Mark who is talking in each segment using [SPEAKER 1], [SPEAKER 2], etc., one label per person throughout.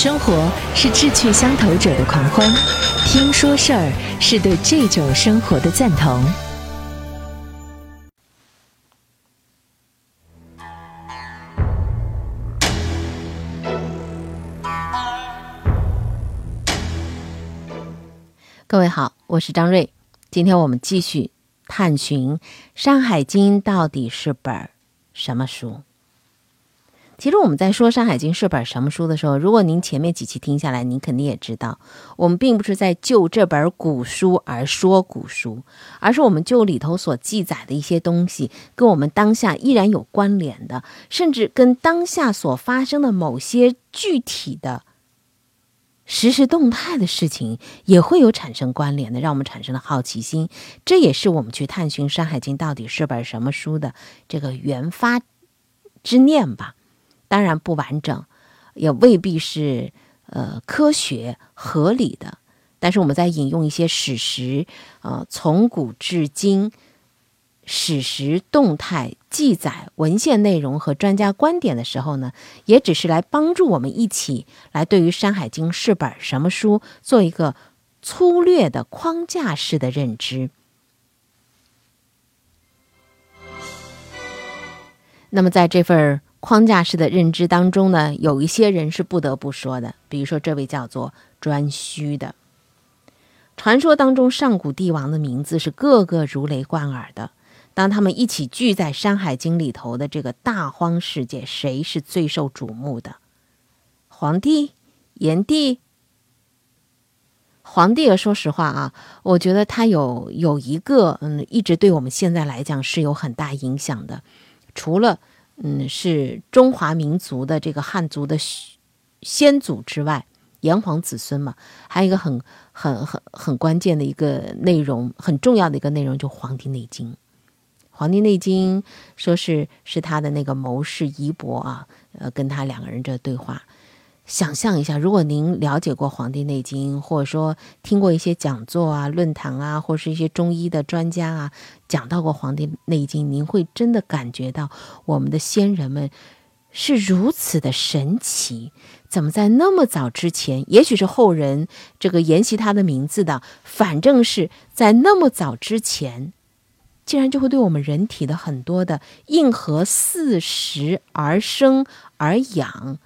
[SPEAKER 1] 生活是志趣相投者的狂欢，听说事儿是对这种生活的赞同。
[SPEAKER 2] 各位好，我是张瑞，今天我们继续探寻《山海经》到底是本什么书。其实我们在说《山海经》是本什么书的时候，如果您前面几期听下来，您肯定也知道，我们并不是在就这本古书而说古书，而是我们就里头所记载的一些东西，跟我们当下依然有关联的，甚至跟当下所发生的某些具体的实时动态的事情也会有产生关联的，让我们产生了好奇心。这也是我们去探寻《山海经》到底是本什么书的这个原发之念吧。当然不完整，也未必是呃科学合理的。但是我们在引用一些史实，呃，从古至今史实动态记载、文献内容和专家观点的时候呢，也只是来帮助我们一起来对于《山海经》是本什么书做一个粗略的框架式的认知。那么在这份框架式的认知当中呢，有一些人是不得不说的，比如说这位叫做颛顼的。传说当中，上古帝王的名字是个个如雷贯耳的。当他们一起聚在《山海经》里头的这个大荒世界，谁是最受瞩目的？黄帝、炎帝。黄帝，说实话啊，我觉得他有有一个，嗯，一直对我们现在来讲是有很大影响的，除了。嗯，是中华民族的这个汉族的先祖之外，炎黄子孙嘛，还有一个很很很很关键的一个内容，很重要的一个内容，就《黄帝内经》。《黄帝内经》说是是他的那个谋士仪伯啊，呃，跟他两个人这对话。想象一下，如果您了解过《黄帝内经》，或者说听过一些讲座啊、论坛啊，或是一些中医的专家啊讲到过《黄帝内经》，您会真的感觉到我们的先人们是如此的神奇。怎么在那么早之前，也许是后人这个沿袭他的名字的，反正是在那么早之前，竟然就会对我们人体的很多的应和四时而生而养。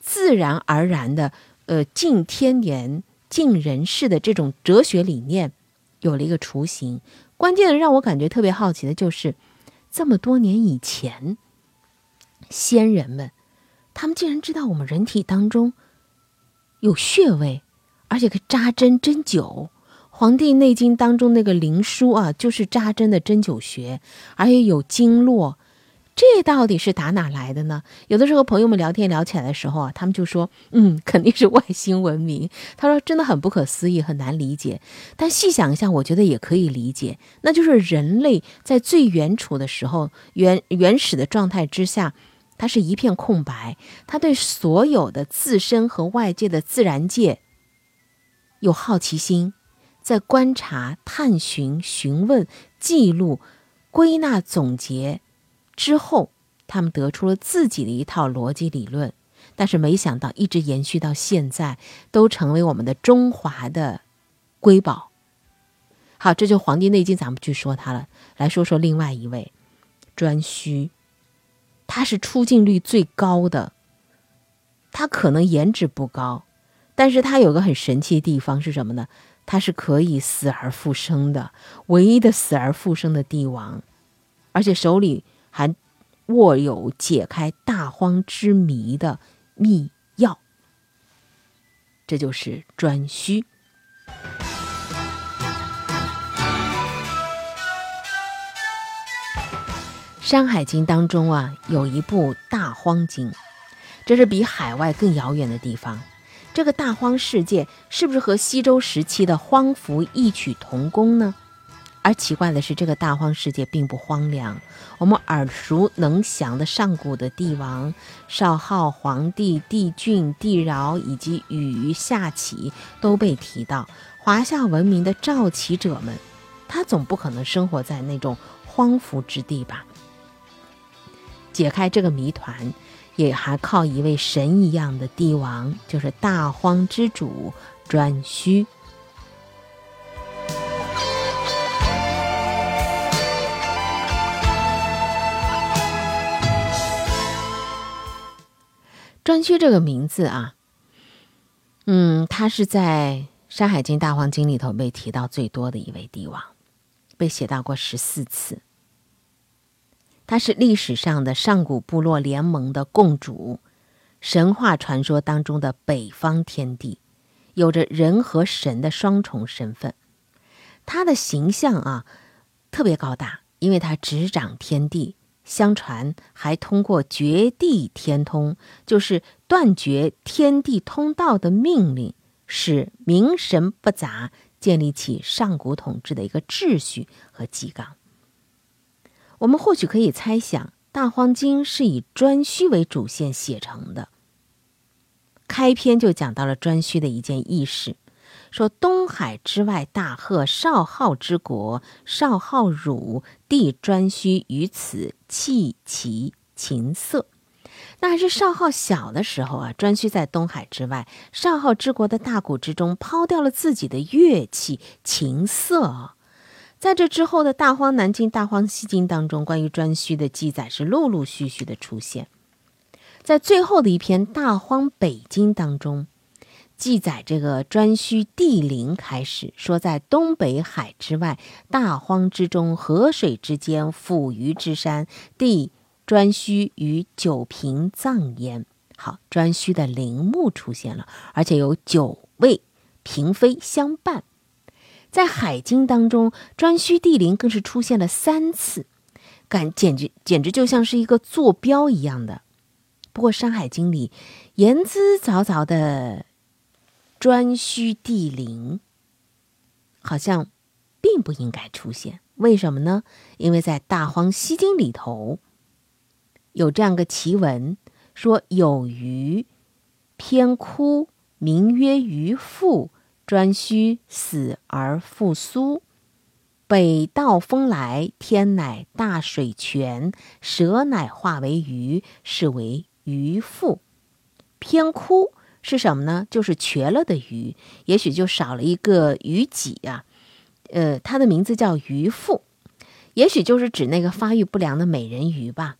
[SPEAKER 2] 自然而然的，呃，敬天年、敬人事的这种哲学理念，有了一个雏形。关键的让我感觉特别好奇的就是，这么多年以前，先人们，他们竟然知道我们人体当中有穴位，而且可以扎针针灸。《黄帝内经》当中那个灵枢啊，就是扎针的针灸穴，而且有经络。这到底是打哪来的呢？有的时候朋友们聊天聊起来的时候啊，他们就说：“嗯，肯定是外星文明。”他说：“真的很不可思议，很难理解。”但细想一下，我觉得也可以理解。那就是人类在最原初的时候，原原始的状态之下，它是一片空白，他对所有的自身和外界的自然界有好奇心，在观察、探寻、询问、记录、归纳、总结。之后，他们得出了自己的一套逻辑理论，但是没想到一直延续到现在，都成为我们的中华的瑰宝。好，这就《黄帝内经》，咱们去说它了，来说说另外一位颛顼，他是出镜率最高的，他可能颜值不高，但是他有个很神奇的地方是什么呢？他是可以死而复生的，唯一的死而复生的帝王，而且手里。还握有解开大荒之谜的秘药，这就是颛顼。《山海经》当中啊，有一部《大荒经》，这是比海外更遥远的地方。这个大荒世界是不是和西周时期的荒服异曲同工呢？而奇怪的是，这个大荒世界并不荒凉。我们耳熟能详的上古的帝王少昊、黄帝、帝俊、帝饶以及禹、夏启都被提到。华夏文明的肇启者们，他总不可能生活在那种荒芜之地吧？解开这个谜团，也还靠一位神一样的帝王，就是大荒之主颛顼。颛顼这个名字啊，嗯，他是在《山海经·大荒经》里头被提到最多的一位帝王，被写到过十四次。他是历史上的上古部落联盟的共主，神话传说当中的北方天帝，有着人和神的双重身份。他的形象啊，特别高大，因为他执掌天地。相传还通过绝地天通，就是断绝天地通道的命令，使民神不杂，建立起上古统治的一个秩序和纪纲。我们或许可以猜想，《大荒经》是以颛顼为主线写成的。开篇就讲到了颛顼的一件轶事。说东海之外，大贺少昊之国，少昊汝帝颛顼于此弃其琴瑟。那还是少昊小的时候啊，颛顼在东海之外，少昊之国的大谷之中抛掉了自己的乐器琴瑟。在这之后的《大荒南经》《大荒西经》当中，关于颛顼的记载是陆陆续续的出现。在最后的一篇《大荒北经》当中。记载这个颛顼帝陵开始说，在东北海之外，大荒之中，河水之间，抚鱼之山，帝颛顼于九平葬焉。好，颛顼的陵墓出现了，而且有九位嫔妃相伴。在《海经》当中，颛顼帝陵更是出现了三次，感简直简直就像是一个坐标一样的。不过，《山海经》里言之凿凿的。颛顼帝陵好像并不应该出现，为什么呢？因为在《大荒西经》里头有这样个奇闻，说有鱼偏枯，名曰鱼父。颛顼死而复苏，北道风来，天乃大水泉，蛇乃化为鱼，是为鱼父。偏枯。是什么呢？就是瘸了的鱼，也许就少了一个鱼脊啊。呃，它的名字叫鱼腹，也许就是指那个发育不良的美人鱼吧。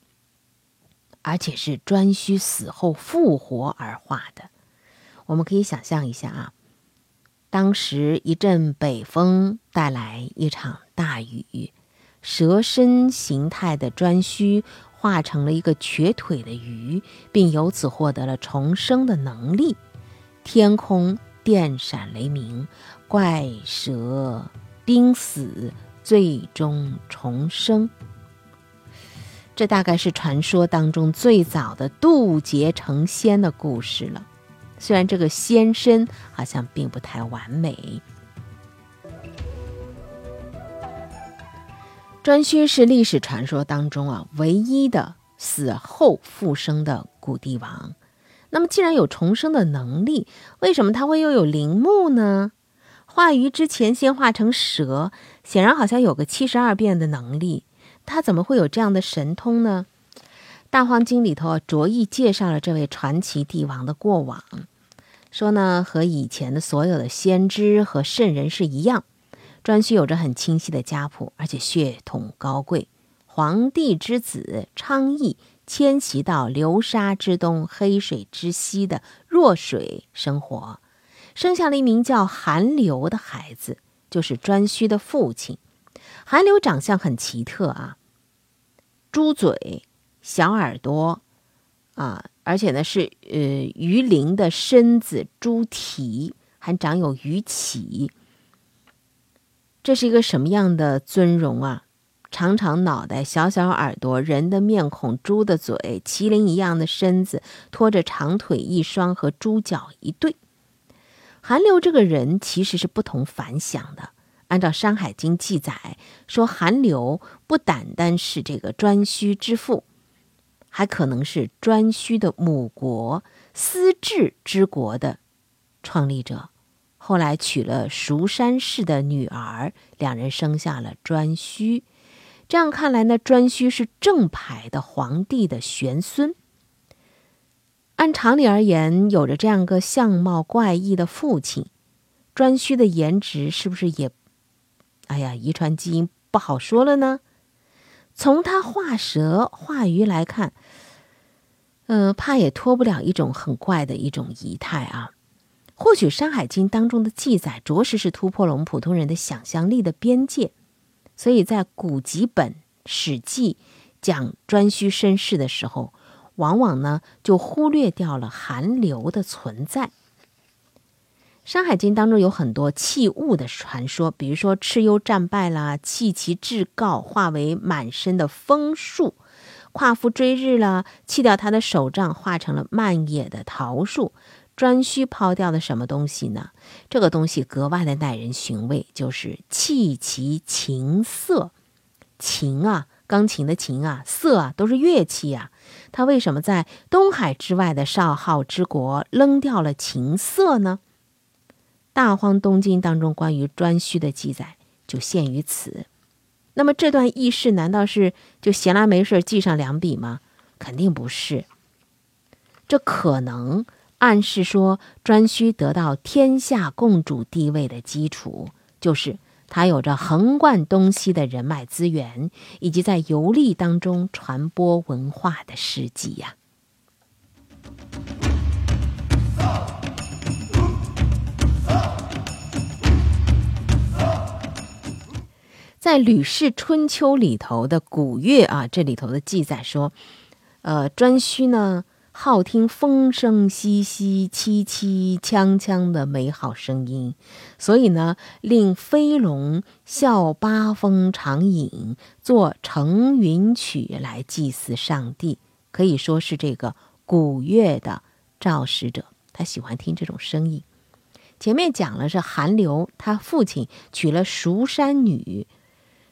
[SPEAKER 2] 而且是颛顼死后复活而化的。我们可以想象一下啊，当时一阵北风带来一场大雨，蛇身形态的颛顼。化成了一个瘸腿的鱼，并由此获得了重生的能力。天空电闪雷鸣，怪蛇濒死，最终重生。这大概是传说当中最早的渡劫成仙的故事了。虽然这个仙身好像并不太完美。颛顼是历史传说当中啊唯一的死后复生的古帝王。那么，既然有重生的能力，为什么他会又有陵墓呢？化鱼之前先化成蛇，显然好像有个七十二变的能力。他怎么会有这样的神通呢？《大荒经》里头着意介绍了这位传奇帝王的过往，说呢和以前的所有的先知和圣人是一样。颛顼有着很清晰的家谱，而且血统高贵。皇帝之子昌邑迁徙到流沙之东、黑水之西的弱水生活，生下了一名叫韩流的孩子，就是颛顼的父亲。韩流长相很奇特啊，猪嘴、小耳朵，啊，而且呢是呃鱼鳞的身子、猪蹄，还长有鱼鳍。这是一个什么样的尊容啊？长长脑袋，小小耳朵，人的面孔，猪的嘴，麒麟一样的身子，拖着长腿一双和猪脚一对。韩流这个人其实是不同凡响的。按照《山海经》记载，说韩流不单单是这个颛顼之父，还可能是颛顼的母国司治之国的创立者。后来娶了蜀山氏的女儿，两人生下了颛顼。这样看来呢，颛顼是正牌的皇帝的玄孙。按常理而言，有着这样个相貌怪异的父亲，颛顼的颜值是不是也，哎呀，遗传基因不好说了呢？从他画蛇画鱼来看，嗯，怕也脱不了一种很怪的一种仪态啊。或许《山海经》当中的记载，着实是突破了我们普通人的想象力的边界，所以在古籍本《史记》讲颛顼身世的时候，往往呢就忽略掉了寒流的存在。《山海经》当中有很多弃物的传说，比如说蚩尤战败了，弃其至告，化为满身的枫树；夸父追日了，弃掉他的手杖，化成了漫野的桃树。颛顼抛掉的什么东西呢？这个东西格外的耐人寻味，就是弃其琴瑟。琴啊，钢琴的琴啊，瑟啊，都是乐器啊。他为什么在东海之外的少昊之国扔掉了琴瑟呢？《大荒东经》当中关于颛顼的记载就限于此。那么这段轶事难道是就闲来没事记上两笔吗？肯定不是。这可能。暗示说，颛顼得到天下共主地位的基础，就是他有着横贯东西的人脉资源，以及在游历当中传播文化的事迹呀。在《吕氏春秋》里头的古乐啊，这里头的记载说，呃，颛顼呢。好听风声淅淅、凄凄、锵锵的美好声音，所以呢，令飞龙啸八风长饮，作成云曲来祭祀上帝，可以说是这个古乐的肇始者。他喜欢听这种声音。前面讲了是韩流，他父亲娶了蜀山女。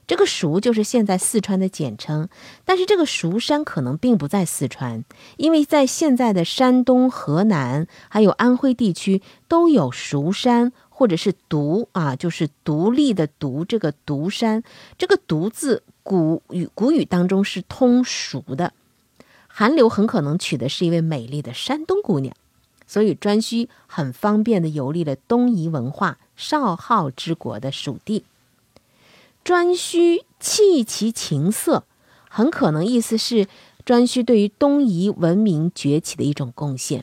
[SPEAKER 2] 这个蜀就是现在四川的简称，但是这个蜀山可能并不在四川，因为在现在的山东、河南还有安徽地区都有蜀山，或者是独啊，就是独立的独，这个独山，这个独字古语古语当中是通蜀的。韩流很可能娶的是一位美丽的山东姑娘，所以颛顼很方便的游历了东夷文化少昊之国的蜀地。颛顼弃其琴瑟，很可能意思是颛顼对于东夷文明崛起的一种贡献。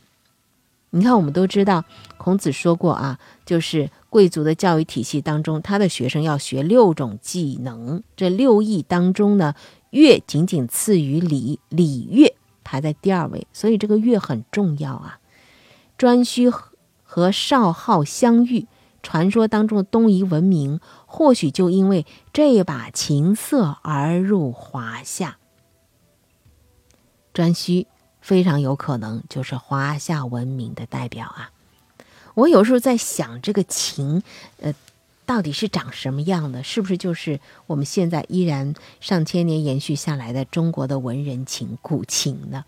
[SPEAKER 2] 你看，我们都知道孔子说过啊，就是贵族的教育体系当中，他的学生要学六种技能。这六艺当中呢，乐仅仅次于礼，礼乐排在第二位，所以这个乐很重要啊。颛顼和少昊相遇。传说当中的东夷文明，或许就因为这把琴瑟而入华夏。颛顼非常有可能就是华夏文明的代表啊！我有时候在想，这个琴，呃，到底是长什么样的？是不是就是我们现在依然上千年延续下来的中国的文人琴、古琴呢？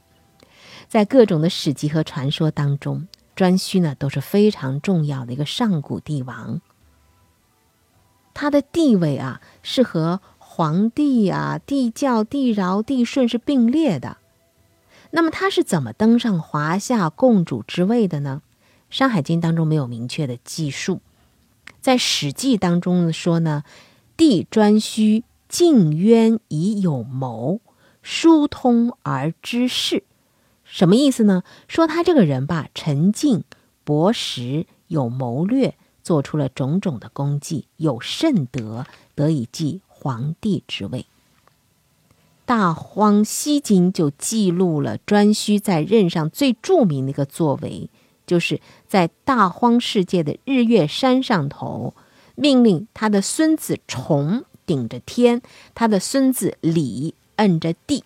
[SPEAKER 2] 在各种的史籍和传说当中。颛顼呢都是非常重要的一个上古帝王，他的地位啊是和皇帝啊、帝教、帝尧、帝舜是并列的。那么他是怎么登上华夏共主之位的呢？《山海经》当中没有明确的记述，在《史记》当中说呢，帝颛顼敬渊以有谋，疏通而知事。什么意思呢？说他这个人吧，沉静、博识、有谋略，做出了种种的功绩，有甚德，得以继皇帝之位。《大荒西经》就记录了颛顼在任上最著名的一个作为，就是在大荒世界的日月山上头，命令他的孙子重顶着天，他的孙子李摁着地。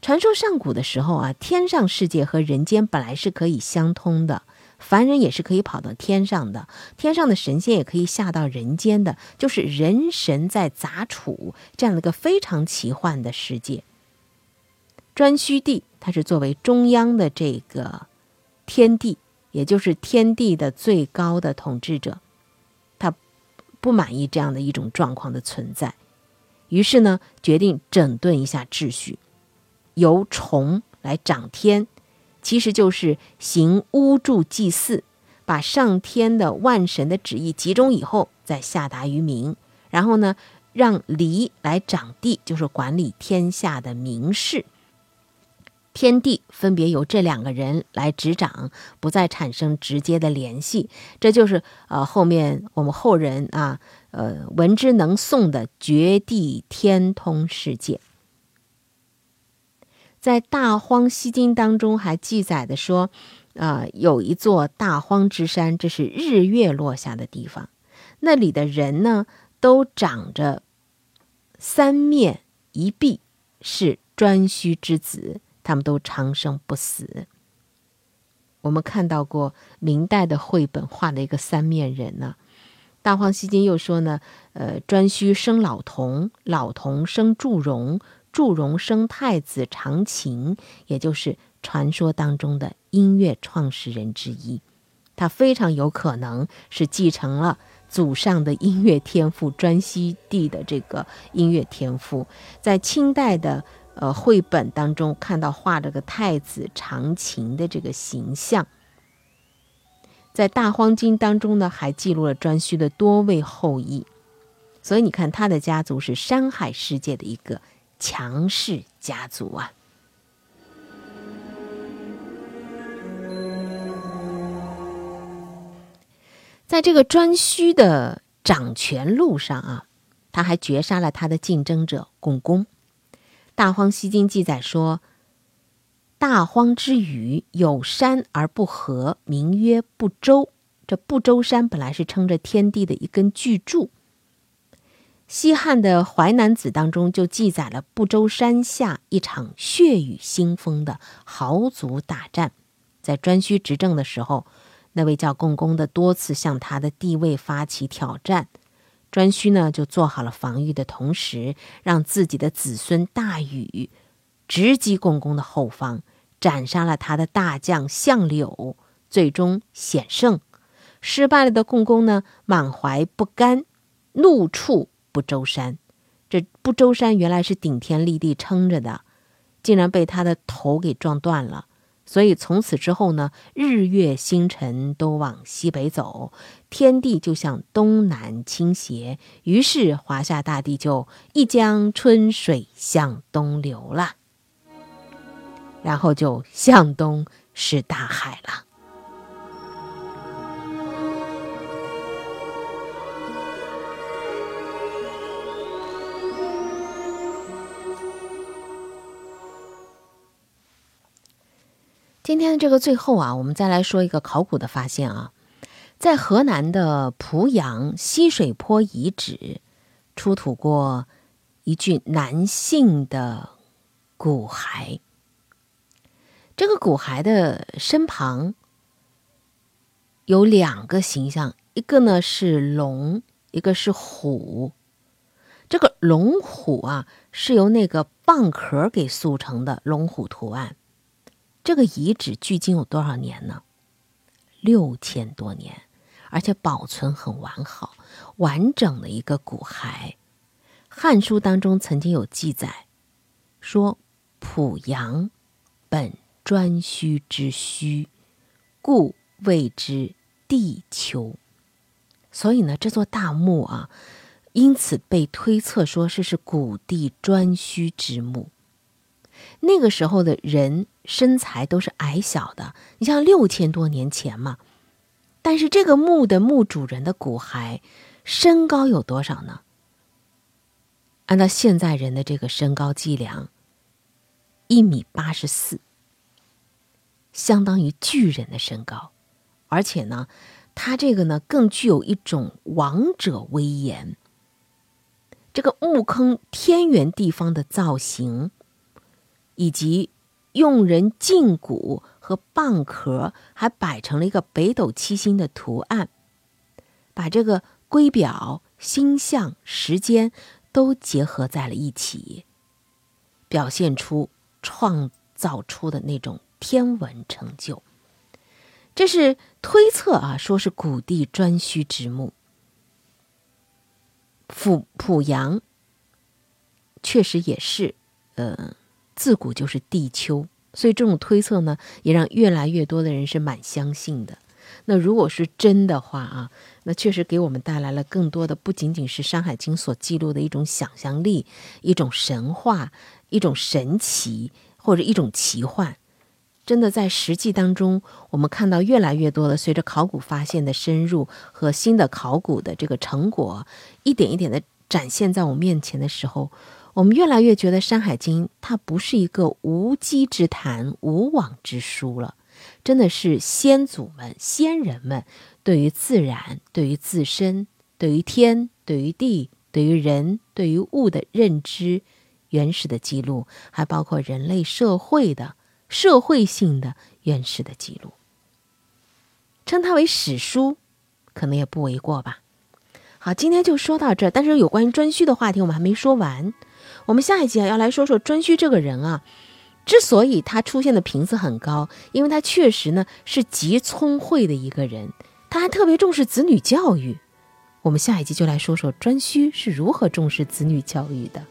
[SPEAKER 2] 传说上古的时候啊，天上世界和人间本来是可以相通的，凡人也是可以跑到天上的，天上的神仙也可以下到人间的，就是人神在杂处这样的一个非常奇幻的世界。颛顼帝他是作为中央的这个天帝，也就是天地的最高的统治者，他不满意这样的一种状况的存在，于是呢，决定整顿一下秩序。由虫来掌天，其实就是行巫祝祭祀，把上天的万神的旨意集中以后，再下达于民。然后呢，让离来掌地，就是管理天下的民事。天地分别由这两个人来执掌，不再产生直接的联系。这就是呃后面我们后人啊，呃闻之能诵的绝地天通世界。在《大荒西经》当中还记载的说，啊有一座大荒之山，这是日月落下的地方，那里的人呢都长着三面一臂，是颛顼之子。他们都长生不死。我们看到过明代的绘本画的一个三面人呢，《大荒西经》又说呢，呃，颛顼生老童，老童生祝融，祝融生太子长琴，也就是传说当中的音乐创始人之一。他非常有可能是继承了祖上的音乐天赋，颛顼帝的这个音乐天赋，在清代的。呃，绘本当中看到画这个太子长琴的这个形象，在《大荒经》当中呢，还记录了颛顼的多位后裔，所以你看他的家族是山海世界的一个强势家族啊。在这个颛顼的掌权路上啊，他还绝杀了他的竞争者共工。大荒西经记载说：“大荒之余，有山而不合，名曰不周。这不周山本来是撑着天地的一根巨柱。西汉的《淮南子》当中就记载了不周山下一场血雨腥风的豪族大战。在颛顼执政的时候，那位叫共工的多次向他的地位发起挑战。”颛顼呢，就做好了防御的同时，让自己的子孙大禹直击共工的后方，斩杀了他的大将相柳，最终险胜。失败了的共工呢，满怀不甘，怒触不周山。这不周山原来是顶天立地撑着的，竟然被他的头给撞断了。所以从此之后呢，日月星辰都往西北走，天地就向东南倾斜，于是华夏大地就一江春水向东流了，然后就向东是大海了。今天的这个最后啊，我们再来说一个考古的发现啊，在河南的濮阳西水坡遗址出土过一具男性的骨骸。这个骨骸的身旁有两个形象，一个呢是龙，一个是虎。这个龙虎啊，是由那个蚌壳给塑成的龙虎图案。这个遗址距今有多少年呢？六千多年，而且保存很完好，完整的一个骨骸。《汉书》当中曾经有记载，说濮阳本颛顼之墟，故谓之地丘。所以呢，这座大墓啊，因此被推测说是是古帝颛顼之墓。那个时候的人身材都是矮小的，你像六千多年前嘛。但是这个墓的墓主人的骨骸身高有多少呢？按照现在人的这个身高计量，一米八十四，相当于巨人的身高。而且呢，他这个呢更具有一种王者威严。这个墓坑天圆地方的造型。以及用人胫骨和蚌壳，还摆成了一个北斗七星的图案，把这个龟表、星象、时间都结合在了一起，表现出创造出的那种天文成就。这是推测啊，说是古地颛顼之墓。濮濮阳确实也是，呃。自古就是地丘，所以这种推测呢，也让越来越多的人是蛮相信的。那如果是真的话啊，那确实给我们带来了更多的，不仅仅是《山海经》所记录的一种想象力、一种神话、一种神奇或者一种奇幻。真的在实际当中，我们看到越来越多的，随着考古发现的深入和新的考古的这个成果，一点一点的展现在我面前的时候，我们越来越觉得《山海经》它不是一个无稽之谈、无妄之书了，真的是先祖们、先人们对于自然、对于自身、对于天、对于地、对于人、对于物的认知原始的记录，还包括人类社会的。社会性的原始的记录，称它为史书，可能也不为过吧。好，今天就说到这儿。但是有关于颛顼的话题，我们还没说完。我们下一集啊，要来说说颛顼这个人啊。之所以他出现的频次很高，因为他确实呢是极聪慧的一个人，他还特别重视子女教育。我们下一集就来说说颛顼是如何重视子女教育的。